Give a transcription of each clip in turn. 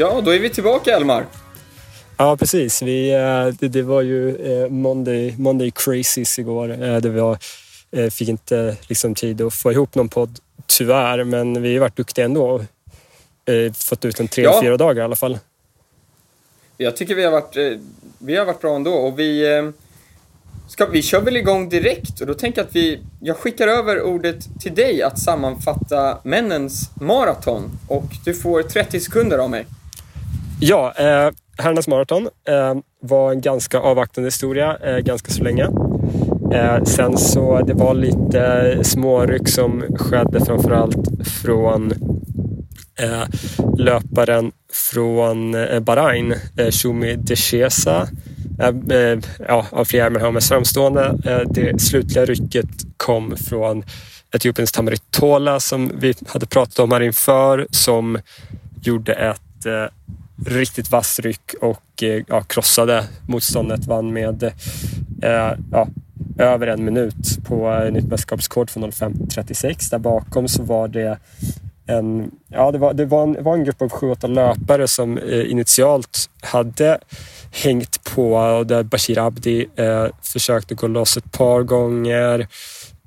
Ja, då är vi tillbaka Elmar. Ja, precis. Vi, eh, det, det var ju eh, Monday, Monday Crazies igår. Eh, det var, fick inte liksom tid att få ihop någon podd, tyvärr. Men vi har varit duktiga ändå. Fått ut en tre, ja. fyra dagar i alla fall. Jag tycker vi har varit, vi har varit bra ändå. Och vi, ska, vi kör väl igång direkt. Och då tänker jag att vi, jag skickar över ordet till dig att sammanfatta männens maraton. Och du får 30 sekunder av mig. Ja, eh, herrarnas maraton eh, var en ganska avvaktande historia eh, ganska så länge. Eh, sen så det var lite småryck som skedde framförallt från eh, löparen från eh, Bahrain, eh, Shumi Deshesa. Eh, eh, ja, av flera med mest framstående. Eh, det slutliga rycket kom från Etiopiens Tamarit Tola som vi hade pratat om här inför som gjorde ett eh, riktigt vass ryck och eh, ja, krossade motståndet. Vann med eh, ja, över en minut på eh, nytt mästerskapskort från 05.36. Där bakom så var det en, ja, det var, det var en, var en grupp av sju, åtta löpare som eh, initialt hade hängt på och där Bashir Abdi eh, försökte gå loss ett par gånger.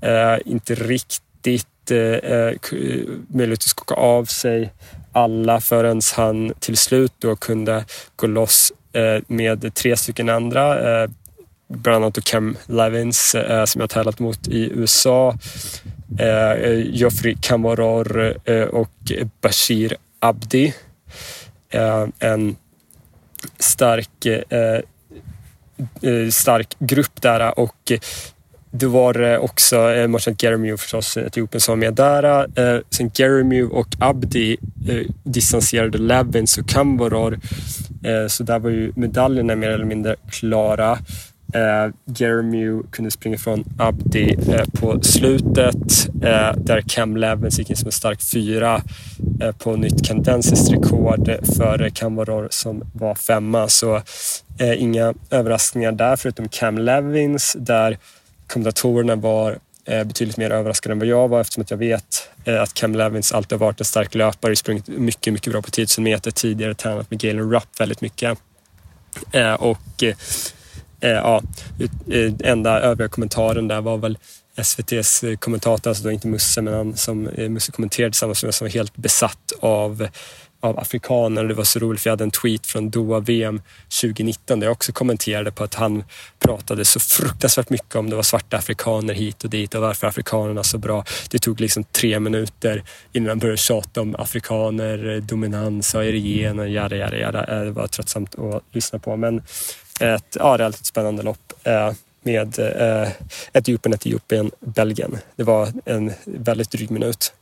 Eh, inte riktigt eh, eh möjligt att skaka av sig alla förrän han till slut då kunde gå loss eh, med tre stycken andra. Eh, bland annat Cam Levins eh, som jag tävlat mot i USA. Joffrey Kamoror och Bashir Abdi. En stark stark grupp där och det var eh, också eh, Marshall Geremiu förstås, eh, Etiopien som var med där. Eh, sen Geremiu och Abdi eh, distanserade Levins och Kamboror. Eh, så där var ju medaljerna mer eller mindre klara. Eh, Geremiu kunde springa från Abdi eh, på slutet eh, där Cam Levins gick in som en stark fyra eh, på nytt kanadensiskt rekord före Kamboror som var femma. Så eh, inga överraskningar där förutom Cam Levins där kommentatorerna var eh, betydligt mer överraskade än vad jag var eftersom att jag vet eh, att Cam Levins alltid har varit en stark löpare, sprungit mycket, mycket bra på 10 000 meter tidigare, tränat med Galen Rupp väldigt mycket. Eh, och ja, enda övriga kommentaren där var väl SVTs kommentator, alltså då inte Musse, men han som Musse kommenterade tillsammans med mig som var helt besatt av av afrikaner. Det var så roligt för jag hade en tweet från Doha VM 2019 där jag också kommenterade på att han pratade så fruktansvärt mycket om det var svarta afrikaner hit och dit och varför afrikanerna så bra. Det tog liksom tre minuter innan han började tjata om afrikaner, dominans, aerigener, jada jada jada. Eh, det var tröttsamt att lyssna på men ett ja, relativt spännande lopp eh, med eh, Etiopien, Etiopien, Belgien. Det var en väldigt dryg minut.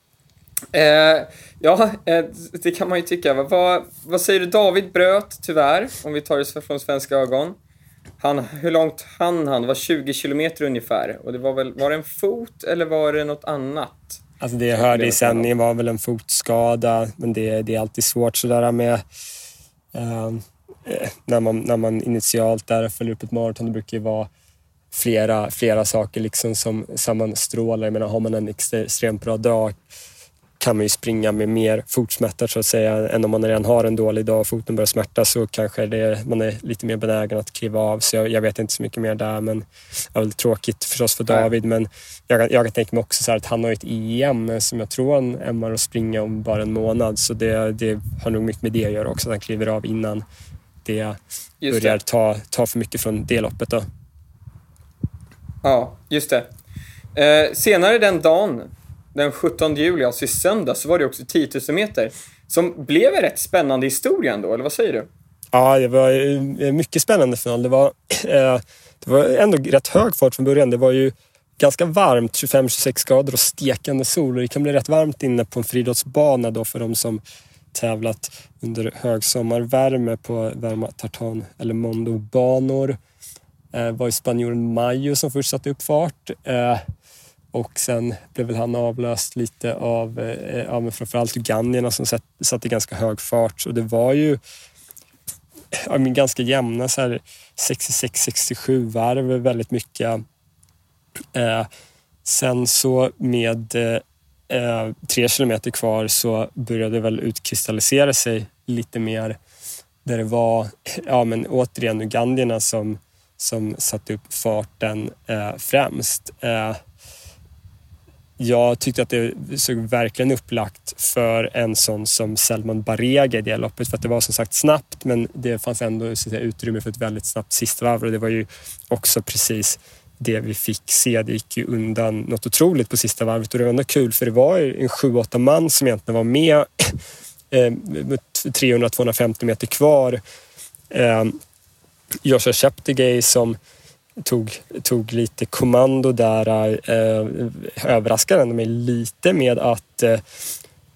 Eh, ja, eh, det kan man ju tycka. Vad, vad säger du? David bröt tyvärr, om vi tar det från svenska ögon. Han, hur långt hann han? Det var 20 kilometer ungefär. Och det var väl, var det en fot eller var det något annat? Alltså det jag hörde i sändningen var väl en fotskada, men det, det är alltid svårt sådär med ehm, Eh, när, man, när man initialt där följer upp ett maraton. Det brukar ju vara flera, flera saker liksom som sammanstrålar. Jag menar, har man en extremt bra dag kan man ju springa med mer fotsmärta så att säga än om man redan har en dålig dag och foten börjar smärta så kanske det, man är lite mer benägen att kliva av. Så jag, jag vet inte så mycket mer där men det är väl tråkigt förstås för David men jag, jag kan tänka mig också så att han har ett EM som jag tror han ämnar att springa om bara en månad så det, det har nog mycket med det att göra också att han kliver av innan det just börjar det. Ta, ta för mycket från det loppet då. Ja, just det. Eh, senare den dagen den 17 juli, alltså i söndag, så var det också 10 000 meter. Som blev en rätt spännande historia ändå, eller vad säger du? Ja, det var en mycket spännande final. Det var, eh, det var ändå rätt hög fart från början. Det var ju ganska varmt, 25-26 grader och stekande sol. Och det kan bli rätt varmt inne på en friidrottsbana då för de som tävlat under högsommarvärme på varma tartan eller mondobanor. Eh, det var ju spanjoren Mayo som först satte upp fart. Eh, och sen blev väl han avlöst lite av eh, ja, men framförallt ugandierna som satt, satt i ganska hög fart. Och det var ju ja, men ganska jämna 66-67 varv väldigt mycket. Eh, sen så med eh, tre kilometer kvar så började det väl utkristallisera sig lite mer där det var, ja men återigen ugandierna som, som satte upp farten eh, främst. Eh, jag tyckte att det såg verkligen upplagt för en sån som Selman Barega i det loppet för att det var som sagt snabbt men det fanns ändå säga, utrymme för ett väldigt snabbt sista varv och det var ju också precis det vi fick se. Det gick ju undan något otroligt på sista varvet och det var ändå kul för det var ju en 7-8 man som egentligen var med eh, med 300-250 meter kvar. Eh, Joshua Cheptegei som tog, tog lite kommando där. Eh, överraskade mig lite med att eh,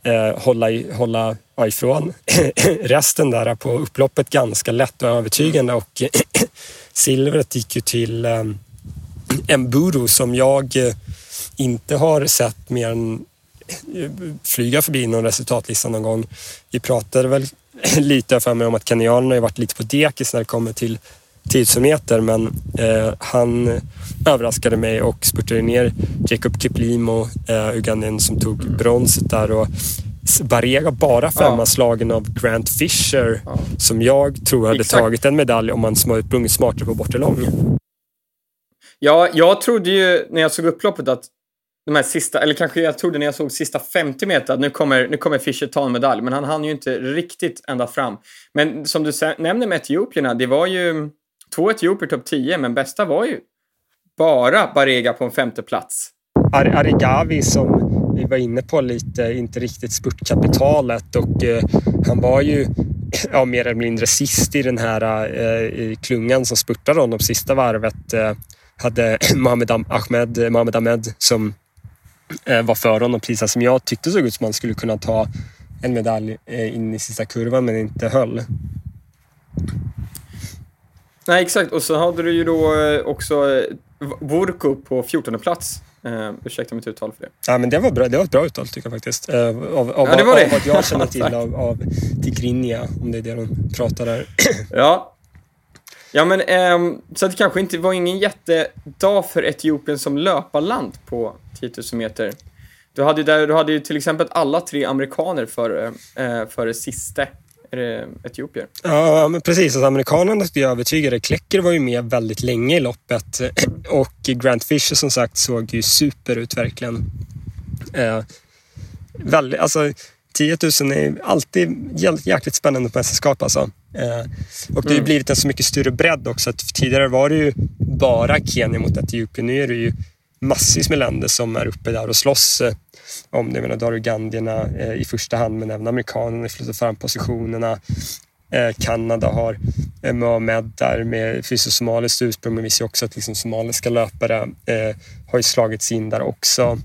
eh hålla, hålla ifrån resten där på upploppet ganska lätt och övertygande och silvret gick ju till eh, Mburu som jag eh, inte har sett mer än eh, flyga förbi någon resultatlista någon gång. Vi pratade väl lite för mig om att kenyanerna har varit lite på dekis när det kommer till tidsometer men eh, han överraskade mig och spurtade ner Jacob Kiplimo, eh, Ugandien som tog bronset där och Barega bara femmanslagen ja. av Grant Fisher ja. som jag tror hade Exakt. tagit en medalj om han sprungit smartare på bortelång. Ja, jag trodde ju när jag såg upploppet att de här sista, eller kanske jag trodde när jag såg sista 50 meter att nu kommer, nu kommer Fischer ta en medalj, men han hann ju inte riktigt ända fram. Men som du nämner med etiopierna, det var ju två etiopier topp 10, men bästa var ju bara Barega på en femte plats. Ar Arigavi som vi var inne på lite, inte riktigt spurtkapitalet och eh, han var ju ja, mer eller mindre sist i den här eh, klungan som spurtade honom sista varvet. Eh, hade Mohamed Ahmed, eh, Mohamed Ahmed som eh, var före honom precis som jag tyckte såg ut som han skulle kunna ta en medalj eh, in i sista kurvan men inte höll. Nej exakt och så hade du ju då eh, också Vorko på 14 plats. Uh, ursäkta mitt uttal för det. Ja, men det var, bra, det var ett bra uttal tycker jag faktiskt. Uh, av, av, ja, det var det. av vad jag känner till av, av Tigrinia, om det är det de pratar där. ja, Ja, men ähm, så det kanske inte var ingen jättedag för Etiopien som löparland på 10 000 meter. Du hade, där, du hade ju till exempel alla tre amerikaner före äh, för sista etiopier. Ja, men precis. Alltså, amerikanerna skulle jag övertygade. Klecker var ju med väldigt länge i loppet och Grant Fisher som sagt såg ju super ut verkligen. Eh, väldigt, alltså, 10 000 är alltid jäkligt spännande på mästerskap alltså. Eh, och det har ju mm. blivit en så mycket större bredd också. Att tidigare var det ju bara Kenya mot Etiopien. Nu är det ju massvis med länder som är uppe där och slåss eh, om det. Jag menar, då har ugandierna eh, i första hand, men även amerikanerna flyttat fram positionerna. Kanada har Mohamed där med fysiosomaliskt ursprung, men vi ser också att liksom somaliska löpare eh, har ju slagits in där också.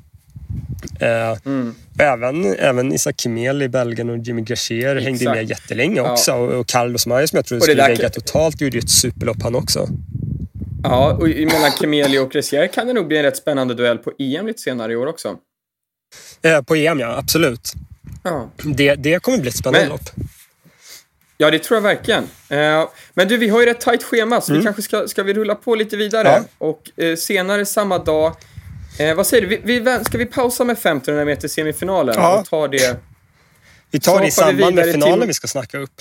Eh, mm. även, även Isak Kimel i Belgien och Jimmy Grachier hängde med jättelänge också. Ja. Och Carlos Mayer som jag trodde skulle lägga totalt gjorde ju ett superlopp han också. Ja, och mellan Kimeli och Grachier kan det nog bli en rätt spännande duell på EM lite senare i år också. Eh, på EM ja, absolut. Ja. Det, det kommer bli ett spännande lopp. Ja, det tror jag verkligen. Eh, men du, vi har ju ett tajt schema, så mm. vi kanske ska, ska vi rulla på lite vidare. Ja. Och eh, senare samma dag vad säger du? Vi, vi, ska vi pausa med 1500 meter semifinalen? Ja. Och tar det... Vi tar det i samband med finalen till... vi ska snacka upp.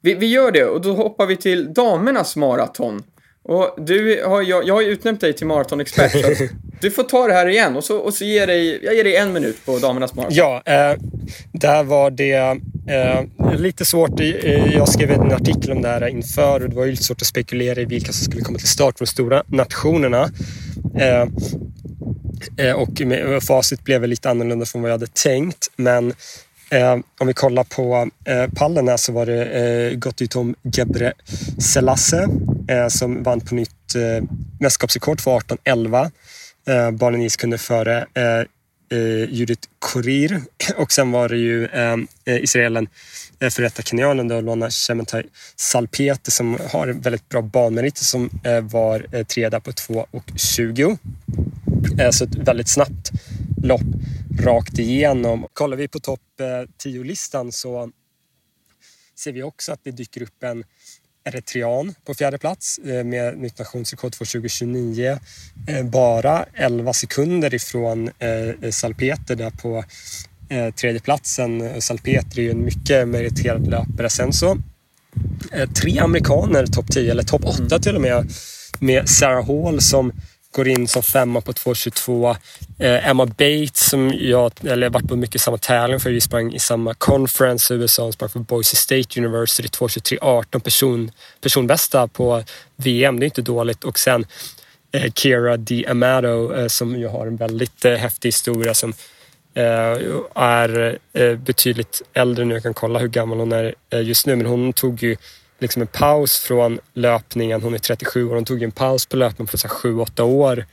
Vi, vi gör det och då hoppar vi till damernas maraton. Och du har, jag, jag har ju utnämnt dig till maratonexpert. du får ta det här igen och så, och så ger dig, jag ger dig en minut på damernas maraton. Ja, eh, där var det eh, lite svårt. Jag skrev en artikel om det här inför och det var ju lite svårt att spekulera i vilka som skulle komma till start från de stora nationerna. Eh, eh, och med, facit blev väl lite annorlunda från vad jag hade tänkt. Men eh, om vi kollar på eh, pallen här så var det eh, Gottlieb Gebre Selassie eh, Eh, som vann på nytt eh, mästerskapsrekord för 18.11. Eh, barnen sekunder före eh, eh, Judith Korir och sen var det ju eh, eh israelen eh, för detta kenyanen då, Lona Shementai Salpete som har väldigt bra banmeriter som eh, var eh, trea på 2.20. Eh, så ett väldigt snabbt lopp rakt igenom. Kollar vi på topp 10-listan eh, så ser vi också att det dyker upp en eritrean på fjärde plats eh, med nytt nationsrekord för 2029. Eh, bara 11 sekunder ifrån eh, Salpeter där på tredje tredjeplatsen. Salpeter är ju en mycket meriterad löpare. Sen så tre amerikaner topp 10, eller topp 8 till och med, med Sarah Hall som går in som femma på 2.22. Eh, Emma Bates som jag eller varit på mycket samma tävling för. Vi sprang i samma conference i USA. Hon sprang för Boise State University 2.23.18 person, personbästa på VM. Det är inte dåligt. Och sen eh, Kira Amato eh, som ju har en väldigt eh, häftig historia som eh, är eh, betydligt äldre nu. Jag kan kolla hur gammal hon är eh, just nu men hon tog ju liksom en paus från löpningen. Hon är 37 år. Hon tog en paus på löpningen för 7-8 år.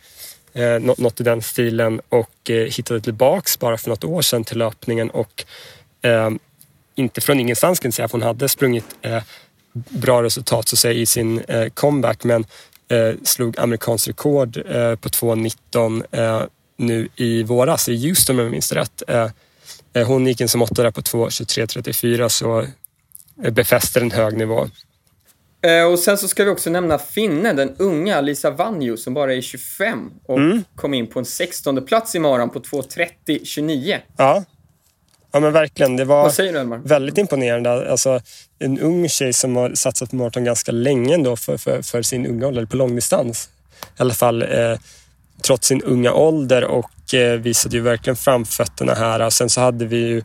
Eh, något i den stilen och eh, hittade tillbaks bara för något år sedan till löpningen och eh, inte från ingenstans kan jag säga för hon hade sprungit eh, bra resultat så att säga, i sin eh, comeback men eh, slog amerikanskt rekord eh, på 2.19 eh, nu i våras i Houston om jag minns rätt. Eh, eh, hon gick in som åtta där på 2.23.34 så befäster en hög nivå. Eh, och sen så ska vi också nämna finnen, den unga Lisa Vanjo som bara är 25 och mm. kom in på en 16 plats i maran på 2.30.29. Ja. Ja men verkligen. Det var väldigt imponerande. Alltså, en ung tjej som har satsat på maraton ganska länge ändå för, för, för sin unga ålder, på långdistans. I alla fall eh, trots sin unga ålder och eh, visade ju verkligen framfötterna här. Och sen så hade vi ju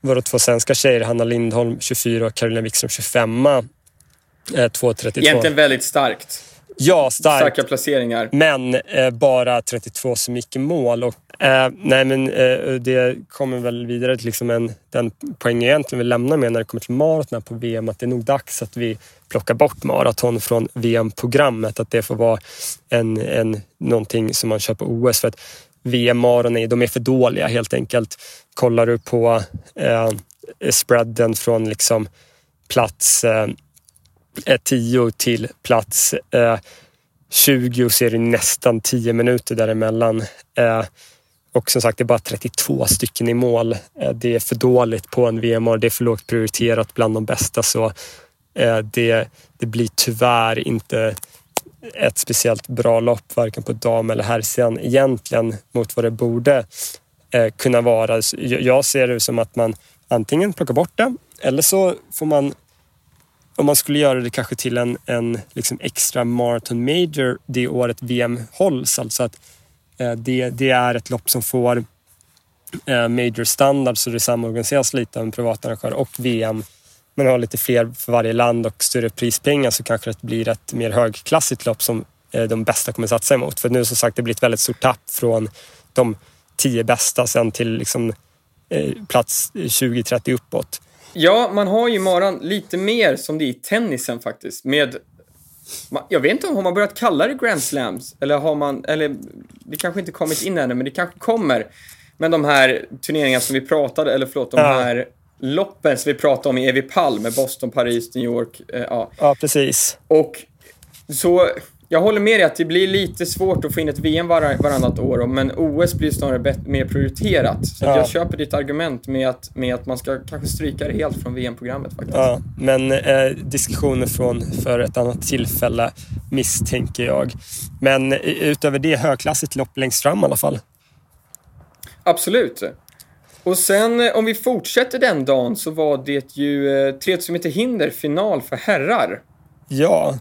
våra två svenska tjejer, Hanna Lindholm 24 och Carolina Wikström 25 2.32. Egentligen väldigt starkt. Ja, starkt. Starka placeringar. Men eh, bara 32 som gick i mål. Och, eh, nej, men, eh, det kommer väl vidare till liksom en, den poäng jag egentligen vill lämna med när det kommer till maraton på VM. Att det är nog dags att vi plockar bort maraton från VM-programmet. Att det får vara en, en, någonting som man kör på OS. För att VM-maraton de är för dåliga helt enkelt. Kollar du på eh, spreaden från liksom plats eh, 10 till plats eh, 20 så är det nästan 10 minuter däremellan. Eh, och som sagt, det är bara 32 stycken i mål. Eh, det är för dåligt på en VM och det är för lågt prioriterat bland de bästa. Så eh, det, det blir tyvärr inte ett speciellt bra lopp, varken på dam eller herrsidan egentligen mot vad det borde eh, kunna vara. Jag ser det som att man antingen plockar bort det eller så får man om man skulle göra det kanske till en, en liksom extra marathon major det året VM hålls. Alltså att eh, det, det är ett lopp som får eh, major standard så det samorganiseras lite av en privatarrangör och VM. Men har lite fler för varje land och större prispengar så kanske det blir ett mer högklassigt lopp som eh, de bästa kommer satsa emot. För nu som sagt det blir ett väldigt stort tapp från de tio bästa sen till liksom, eh, plats 20-30 uppåt. Ja, man har ju maran lite mer som det är i tennisen faktiskt. Med, jag vet inte om man börjat kalla det Grand Slams. Eller har man, eller det kanske inte kommit in ännu, men det kanske kommer. Men de här turneringarna som vi pratade, eller förlåt, de här loppen som vi pratade om i Evi Palm med Boston, Paris, New York. Eh, ja. ja, precis. Och så jag håller med dig att det blir lite svårt att få in ett VM var, varannat år, men OS blir snarare mer prioriterat. Så ja. jag köper ditt argument med att, med att man ska kanske stryka det helt från VM-programmet faktiskt. Ja, men eh, diskussioner från för ett annat tillfälle misstänker jag. Men utöver det, högklassigt lopp längst fram i alla fall. Absolut. Och sen eh, om vi fortsätter den dagen så var det ju eh, 3000 meter hinder final för herrar. Ja.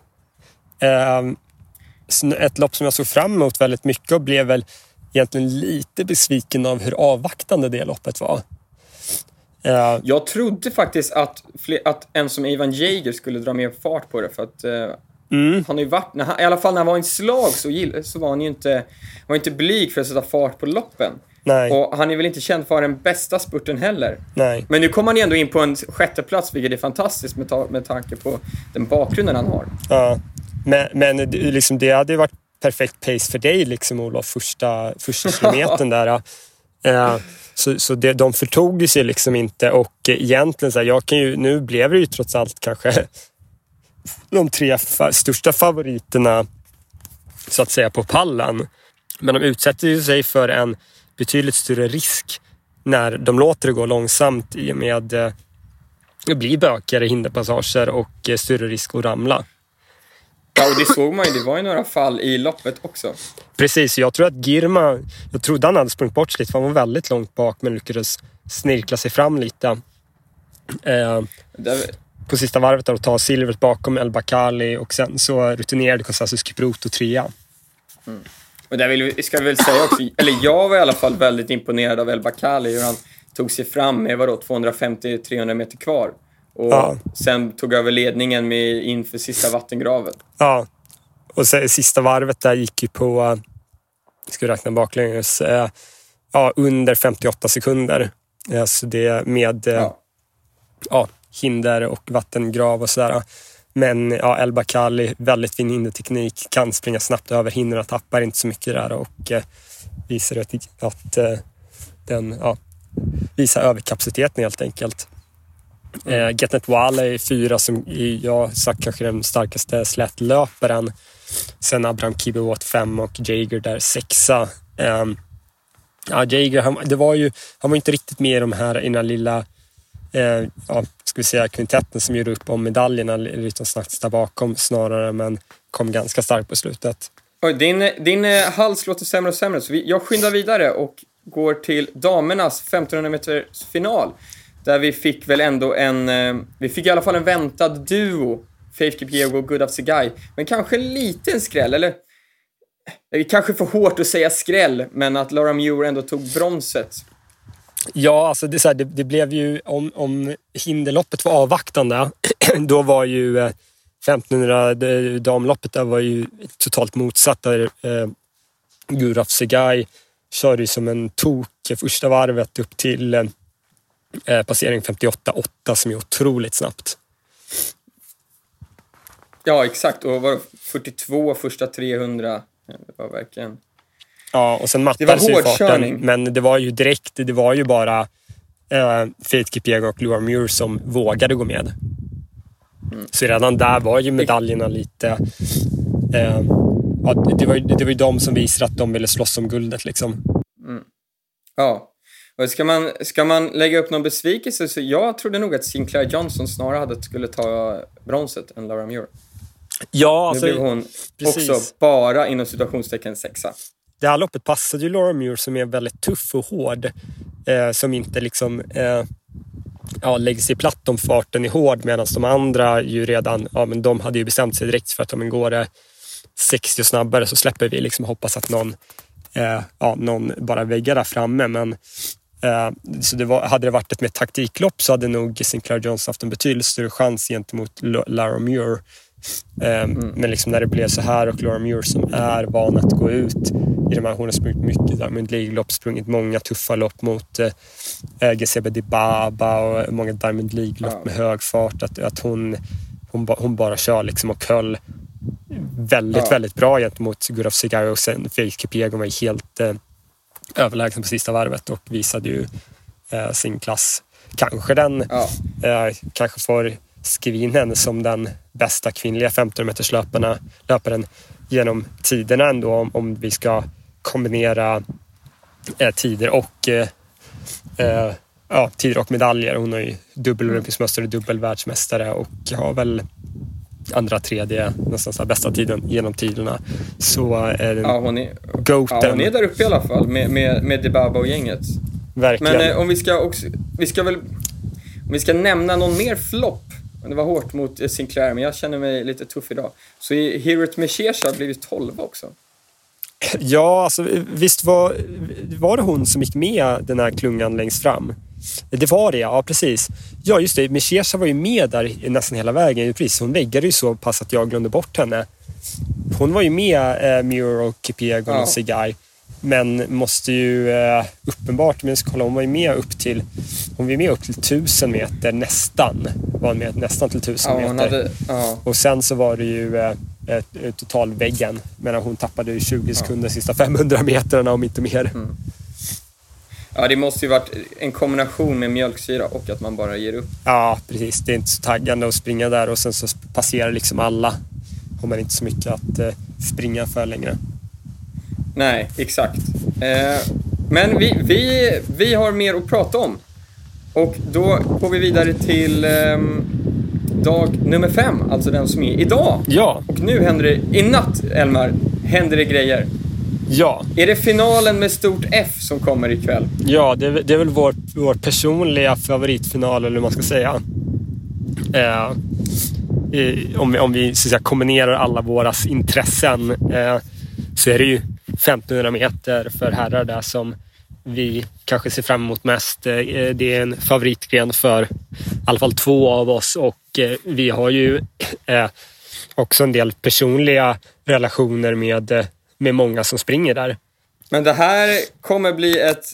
Um ett lopp som jag såg fram emot väldigt mycket och blev väl egentligen lite besviken av hur avvaktande det loppet var. Uh, jag trodde faktiskt att, att en som Ivan Jager skulle dra mer fart på det för att uh, mm. han har ju varit, han, i alla fall när han var i slag så, så var han ju inte, var inte blyg för att sätta fart på loppen. Nej. Och han är väl inte känd för att ha den bästa spurten heller. Nej. Men nu kommer han ju ändå in på en sjätte plats vilket är fantastiskt med, ta med tanke på den bakgrunden han har. Ja. Men, men liksom, det hade varit perfekt pace för dig liksom Olof, första, första kilometern där. Uh, så så det, de förtog sig liksom inte och egentligen så här, jag kan ju, nu blev det ju trots allt kanske de tre fa största favoriterna så att säga på pallen. Men de utsätter sig för en betydligt större risk när de låter det gå långsamt i och med uh, det blir bökigare hinderpassager och uh, större risk att ramla. Ja, och det såg man ju. Det var ju några fall i loppet också. Precis, jag tror att Girma, jag trodde han hade sprungit bort sig lite för han var väldigt långt bak men lyckades snirkla sig fram lite. Eh, Där, på sista varvet och ta silvret bakom El Bakali och sen så rutinerade Konstantius Kipruto trea. Och där vill vi, ska vi väl säga också, eller jag var i alla fall väldigt imponerad av El Bakali, hur han tog sig fram med vadå, 250-300 meter kvar. Och Ja. sen tog över ledningen med, inför sista vattengraven. Ja, och sen, sista varvet där gick ju på, eh, ska vi räkna baklänges, eh, ja, under 58 sekunder. Eh, så det med eh, Ja. ja, hinder och vattengrav och sådär. Men ja, El Bakali, väldigt fin hinderteknik, kan springa snabbt över hindren, tappar inte så mycket där och eh, visar att, att eh, den ja, visar överkapaciteten helt enkelt. Eh, Getnet Wale är fyra som jag sagt kanske den starkaste slätlöparen. Sen Abraham Kibiwat fem och Jager där sexa. Eh, ja, Jager, han, det var ju, han var inte riktigt med i de här, i den här lilla eh, ja, ska vi säga, kvintetten som gjorde upp om medaljerna lite snabbt där bakom snarare, men kom ganska starkt på slutet. Oj, din, din eh, hals låter sämre och sämre, så vi, jag skyndar vidare och går till damernas 1500 meters final. Där vi fick väl ändå en, eh, vi fick i alla fall en väntad duo. Faith Kipyego och Gudaf Segai. Men kanske en liten skräll, eller? Det är kanske för hårt att säga skräll, men att Laura Muir ändå tog bronset. Ja, alltså det, så här, det, det blev ju, om, om hinderloppet var avvaktande, då var ju eh, 1500-damloppet eh, där var ju totalt motsatt. Där, eh, Guraf Segai körde ju som en tok första varvet upp till eh, eh passering 58,8 som är otroligt snabbt. Ja, exakt. Och var 42 första 300. Det var verkligen... Ja, och sen mattades ju farten. hårdkörning. Men det var ju direkt, det var ju bara eh, Faith Kipyego och Laura Muir som vågade gå med. Mm. Så redan där var ju medaljerna lite... Eh, ja, det, var, ju- det var ju de som visade att de ville slåss om guldet liksom. Ja. Och ska man, ska man lägga upp någon besvikelse så jag trodde nog att Sinclair Johnson snarare hade skulle ta bronset än Laura Muir. Ja, Nu alltså, blev hon precis. också bara inom situationstecken sexa det här loppet passade ju Laura Muir som är väldigt tuff och hård. Eh, som inte liksom eh, ja, lägger sig platt om farten är hård medan de andra ju redan, ja men de hade ju bestämt sig direkt för att om en går det 60 snabbare så släpper vi liksom och hoppas att någon, eh, ja, någon bara väggar där framme. Men eh, så det var, hade det varit ett mer taktiklopp så hade nog Sinclair Jones haft en betydligt större chans gentemot Laura Muir. Eh, Men liksom när det blev så här och Laura Muir som är van att gå ut i de här, hon har sprungit mycket Diamond League-lopp, sprungit många tuffa lopp mot eh, Gesebe Dibaba och många Diamond League-lopp Ja. med hög fart. Att, att hon, hon, hon bara kör liksom och höll väldigt, Ja. väldigt bra gentemot Guraf Segai och sen Felix Kipiegon var ju helt eh, överlägsen på sista varvet och visade ju eh, sin klass. Kanske den eh, kanske får skriva in henne som den bästa kvinnliga 15 meters löparna, löparen genom tiderna ändå om, om vi ska kombinera eh, tider och eh, eh, ja, tider och medaljer. Hon har ju dubbel olympisk mästare, dubbel världsmästare och har väl andra, tredje, nästan så bästa tiden genom tiderna. Så är den Ja, hon är, goaten. ja, hon är där uppe i alla fall med, med, med Dibaba och gänget. verkligen. Men eh, om vi ska också, vi ska väl, om vi ska nämna någon mer flopp. Det var hårt mot Sinclair, men jag känner mig lite tuff idag. Så Hirut Meshesha har blivit 12 också. Ja, alltså, visst var, var det hon som gick med den här klungan längst fram? Det var det, ja precis. Ja, just det. Meshesha var ju med där nästan hela vägen. Precis, hon väggade ju så pass att jag glömde bort henne. Hon var ju med eh, Muir och Kipiegon Ja. och Segai. Men måste ju eh, uppenbart, men kolla, hon var ju med upp till hon var med upp till tusen meter nästan. Var med nästan till tusen Ja, meter. hade, ja, Och sen så var det ju eh, totalväggen. Medan hon tappade ju 20 sekunder sista 500 metrarna om inte mer. Mm. ja, det måste ju varit en kombination med mjölksyra och att man bara ger upp. Ja, precis. Det är inte så taggande att springa där och sen så passerar liksom alla. Har man inte så mycket att eh, springa för längre. Nej, exakt. Eh, men vi, vi, vi har mer att prata om. Och då går vi vidare till ehm, dag nummer fem, alltså den som är idag. Ja, Och nu händer det, i natt Elmar, händer det grejer. Ja. Är det finalen med stort F som kommer ikväll? Ja, det, är- det är väl vår, vår personliga favoritfinal, eller hur man ska säga. Eh, i- om vi, om vi så säga, kombinerar alla våra intressen eh, så är det ju 1500 meter för herrar där som vi kanske ser fram emot mest. Eh, det är en favoritgren för i alla fall två av oss och eh, vi har ju eh, också en del personliga relationer med, med många som springer där. Men det här kommer bli ett...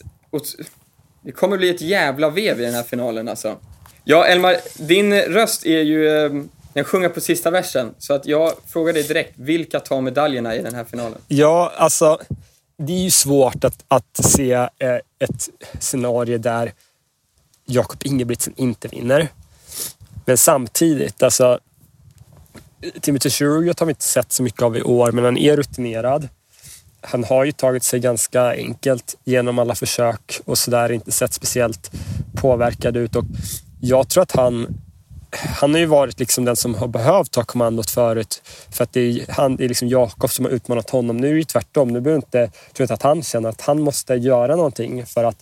Det kommer bli ett jävla vev i den här finalen alltså. Ja, Elmar, din röst är ju... Den sjunger på sista versen. Så att jag frågar dig direkt, vilka tar medaljerna i den här finalen? Ja, alltså det är ju svårt att, att se eh, ett scenario där Jakob Ingebrigtsen inte vinner. Men samtidigt, alltså Timothy Chirurgiot har vi inte sett så mycket av i år, men han är rutinerad. Han har ju tagit sig ganska enkelt genom alla försök och sådär, inte sett speciellt påverkad ut. Och jag tror att han han har ju varit liksom den som har behövt ta kommandot förut. För att det är, han, det är liksom Jakob som har utmanat honom. Nu är det tvärtom. Nu behöver inte, tror jag inte att han känner att han måste göra någonting för att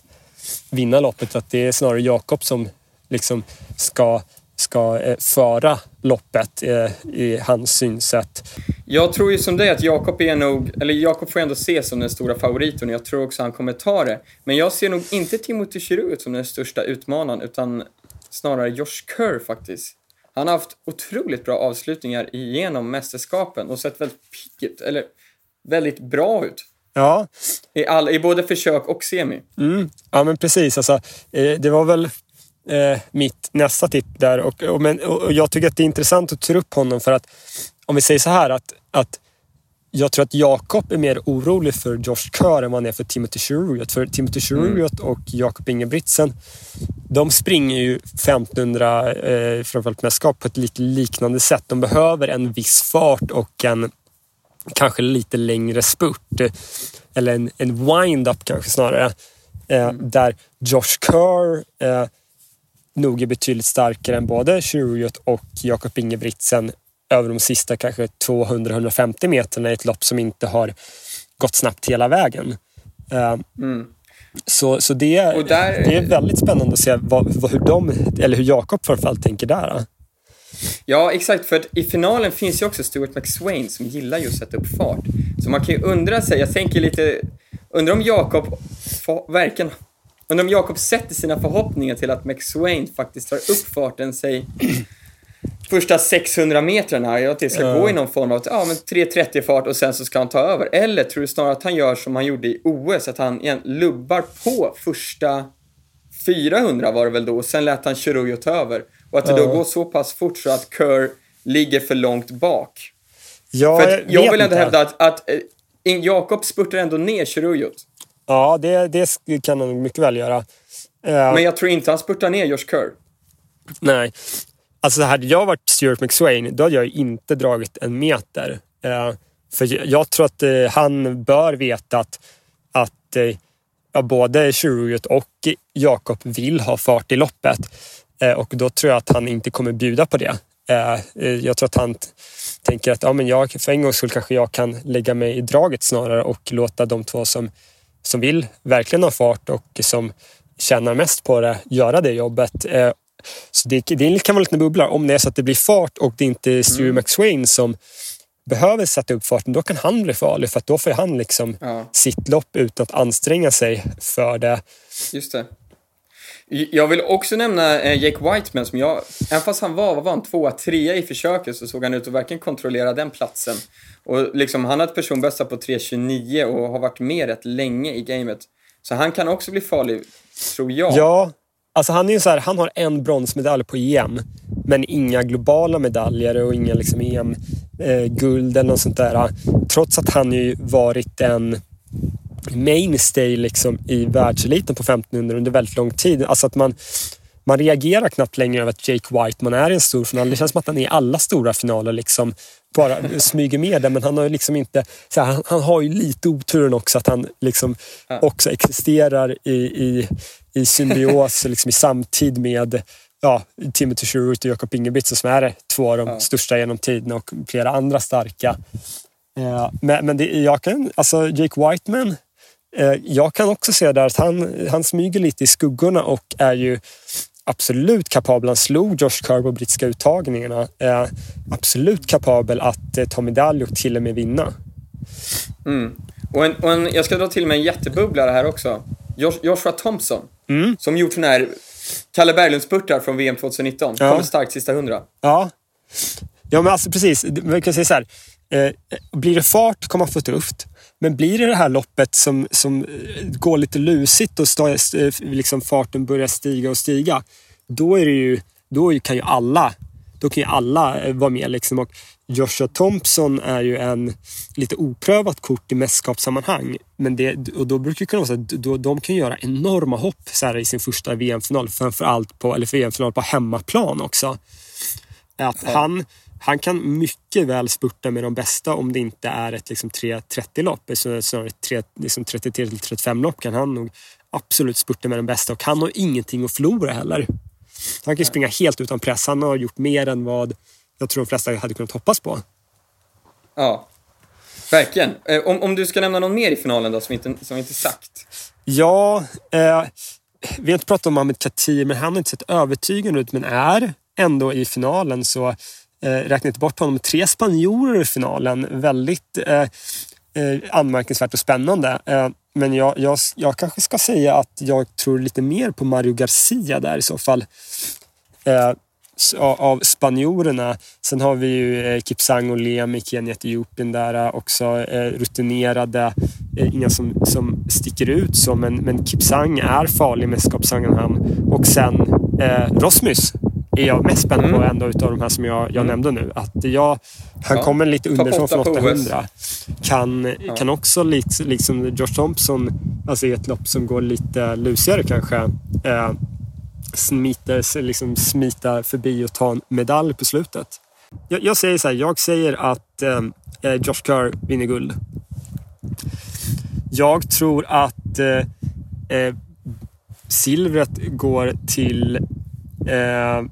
vinna loppet. Att det är snarare Jakob som liksom ska, ska eh, föra loppet eh, i hans synsätt. Jag tror ju som dig att Jakob är nog, eller Jakob får ändå ses som den stora favoriten och jag tror också han kommer ta det. Men jag ser nog inte Timothy Chirurut som den största utmanaren utan snarare Josh Kerr faktiskt. Han har haft otroligt bra avslutningar igenom mästerskapen och sett väldigt pigg ut, eller väldigt bra ut. Ja, I, all, I både försök och semi. Mm, ja men precis. Alltså, eh, det var väl eh, mitt nästa tipp där. Och, och, men, och jag tycker att det är intressant att ta upp honom för att om vi säger så här att, att jag tror att Jakob är mer orolig för Josh Kerr än vad han är för Timothy Chirurgiot. För Timothy Chirurgiot och Jakob Ingebrigtsen, de springer ju 1500 eh, framförallt på ett lite liknande sätt. De behöver en viss fart och en kanske lite längre spurt. eh, Eller en, en wind-up kanske snarare. Eh, Där Josh Kerr eh, nog är betydligt starkare än både Chirurgiot och Jakob Ingebrigtsen över de sista kanske 200-150 meterna i ett lopp som inte har gått snabbt hela vägen. Eh, Mm. Så, så det, där- det är väldigt spännande att se vad, vad, hur de, eller hur Jakob framförallt tänker där. Ja, exakt. För att i finalen finns ju också Stuart McSwain som gillar just att sätta upp fart. Så man kan ju undra sig, jag tänker lite, undrar om Jakob verkligen, undrar om Jakob sätter sina förhoppningar till att McSwain faktiskt tar upp farten, säg första 600 metrarna, att det ska Ja. gå i någon form av ja, men 3.30 fart och sen så ska han ta över. Eller tror du snarare att han gör som han gjorde i OS, att han igen lubbar på första 400 var det väl då och sen lät han Chirurgo ta över. Och att det då går så pass fort så att Kerr ligger för långt bak. Ja, För jag vet vill ändå inte. hävda att, att eh, Jakob spurtar ändå ner Chirurgiot. Ja, det, det kan han mycket väl göra. Eh, Men jag tror inte han spurtar ner Josh Kerr. Nej. Alltså hade jag varit Stuart McSwain, då hade jag inte dragit en meter. Eh, för jag, jag tror att eh, han bör veta att, att eh, ja, både Chirurgiot och Jakob vill ha fart i loppet. Eh, och då tror jag att han inte kommer bjuda på det. Eh, eh jag tror att han tänker att ja, men jag, för en gångs skull kanske jag kan lägga mig i draget snarare och låta de två som, som vill verkligen ha fart och som tjänar mest på det göra det jobbet. Eh, så det, det kan vara lite bubbla. Om det är så att det blir fart och det inte är Stu McSwain som behöver sätta upp farten, då kan han bli farlig för då får han liksom Ja. sitt lopp utan att anstränga sig för det. Just det. Jag vill också nämna eh, Jake Whiteman som jag, även fast han var, vad var han, tvåa, trea i försöket så såg han ut att verkligen kontrollera den platsen. Och liksom, han har ett personbästa på 3.29 och har varit med rätt länge i gamet. Så han kan också bli farlig, tror jag. Ja, alltså han är ju så här, han har en bronsmedalj på EM, men inga globala medaljer och inga liksom EM-guld eller något sånt där. Trots att han ju varit en mainstay liksom i världseliten på 1500 under väldigt lång tid. Alltså att man, man reagerar knappt längre över att Jake Whiteman är i en stor final. Det känns som att han är i alla stora finaler. Liksom bara smyger med där, men han har ju liksom inte... Så här, han, han har ju lite oturen också att han liksom Ja. också existerar i, i, i symbios, liksom i samtid med ja, Timothy Chirurut och Jakob Ingebrigtsen som är två av de Ja. största genom tiden och flera andra starka. Eh, men men det, jag kan, alltså Jake Whiteman, eh, jag kan också se där att han, han smyger lite i skuggorna och är ju absolut kapabel. Han slog Josh Kerr på brittiska uttagningarna. Eh, absolut kapabel att eh, ta medalj och till och med vinna. Mm. Och, en, och en, jag ska dra till med en jättebubblare här också. Josh, Joshua Thompson. Mm. Som gjort sån här Kalle Berglund-spurtar från VM 2019. Ja. Kommer starkt sista hundra. Ja, ja men alltså precis. Man kan säga så här. Eh, blir det fart kommer man få tufft. Men blir det det här loppet som, som eh, går lite lusigt och sta, eh, liksom farten börjar stiga och stiga. Då, är det ju, då kan ju alla då kan ju alla vara med. Liksom. Och Joshua Thompson är ju en lite oprövat kort i mästerskapssammanhang. Men det, och då brukar det kunna vara så att då, de kan göra enorma hopp så här, i sin första VM-final. Framförallt på, eller VM-final på hemmaplan också. Att han, han kan mycket väl spurta med de bästa om det inte är ett liksom 3.30-lopp. Så Snarare ett 3, liksom 33-35-lopp kan han nog absolut spurta med de bästa. Och han har ingenting att förlora heller. Han kan ju springa helt utan press. Han har gjort mer än vad jag tror de flesta hade kunnat hoppas på. Ja, verkligen. Eh, om, om du ska nämna någon mer i finalen då, som inte, som inte sagt. Ja, eh, vi har inte pratat om Ahmed Katir, men han har inte sett övertygande ut, men är ändå i finalen. Så eh, inte bort honom. Tre spanjorer i finalen. Väldigt eh, eh, anmärkningsvärt och spännande. Eh, men jag, jag, jag kanske ska säga att jag tror lite mer på Mario Garcia där i så fall. Eh, av- spanjorerna. Sen har vi ju eh, Kipsang och Lem i Kenya, Etiopien där eh, också eh, rutinerade. Inga som, som sticker ut så, men, men Kipsang är farlig i mästerskapssammanhang. Och sen eh, Rosmus är jag mest spänd på Mm. ändå utav de här som jag, jag nämnde nu. Att jag, han Ja. kommer lite underifrån från på OS. 800. Kan, kan också likt, liksom Josh Thompson, alltså i ett lopp som går lite lusigare kanske, eh, smiter, liksom smita förbi och ta en medalj på slutet. Jag, jag säger så här, jag säger att eh, eh, Josh Kerr vinner guld. Jag tror att eh, eh, silvret går till... Eh,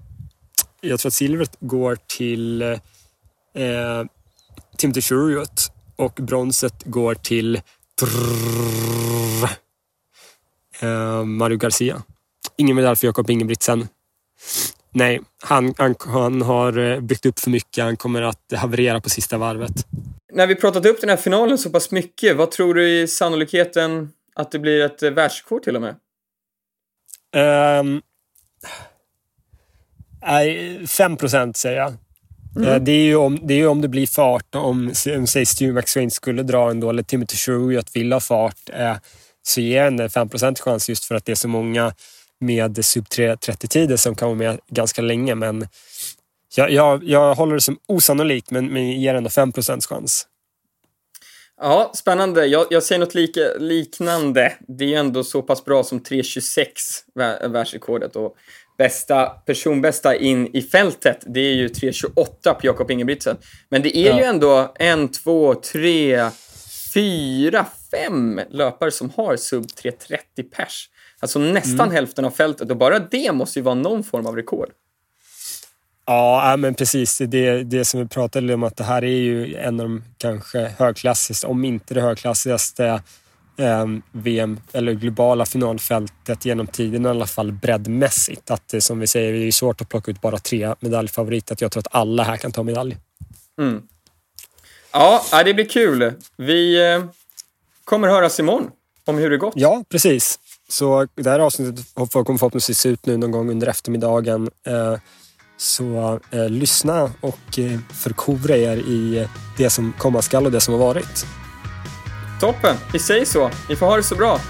jag tror att silvret går till eh, Timothy Shuriot och bronset går till trrrr, eh, Mario Garcia. Ingen medalj för Jakob Ingebrigtsen. Nej, han, han, han har eh, byggt upp för mycket. Han kommer att haverera på sista varvet. När vi pratat upp den här finalen så pass mycket, vad tror du är sannolikheten att det blir ett eh, världsrekord till och med? Um, nej, 5 procent säger jag. Eh, Det, är ju om, det är om det blir fart. Om, om säg Stu McSwain skulle dra ändå, eller Timothy Shrew vill ha fart, eh, så ger en 5 procent chans just för att det är så många med sub 30-tider som kan vara med ganska länge. Men jag, jag, jag håller det som osannolikt, men, men ger ändå 5 procents chans. Ja, spännande. Jag, jag säger något lika, liknande. Det är ändå så pass bra som 3.26 vä- världsrekordet och bästa, personbästa in i fältet, det är ju 3.28 på Jakob Ingebrigtsen. Men det är Ja. ju ändå en, två, tre, fyra, fem löpare som har sub 3.30 pers. Alltså nästan hälften av fältet och bara det måste ju vara någon form av rekord. Ja, ja, men precis. Det, det som vi pratade om att det här är ju en av de kanske högklassigaste, om inte det högklassigaste eh, VM eller globala finalfältet genom tiden i alla fall breddmässigt. Att det, som vi säger, det är svårt att plocka ut bara tre medaljfavoriter. Jag tror att alla här kan ta medalj. Mm. Ja, ja, det blir kul. Vi eh, kommer höras imorgon om hur det gått. Ja, precis. Så det här avsnittet kommer förhoppningsvis se ut nu någon gång under eftermiddagen. Eh, så eh, lyssna och eh, förkovra er i eh, det som komma skall och det som har varit. Toppen, vi säger så. Ni får ha det så bra.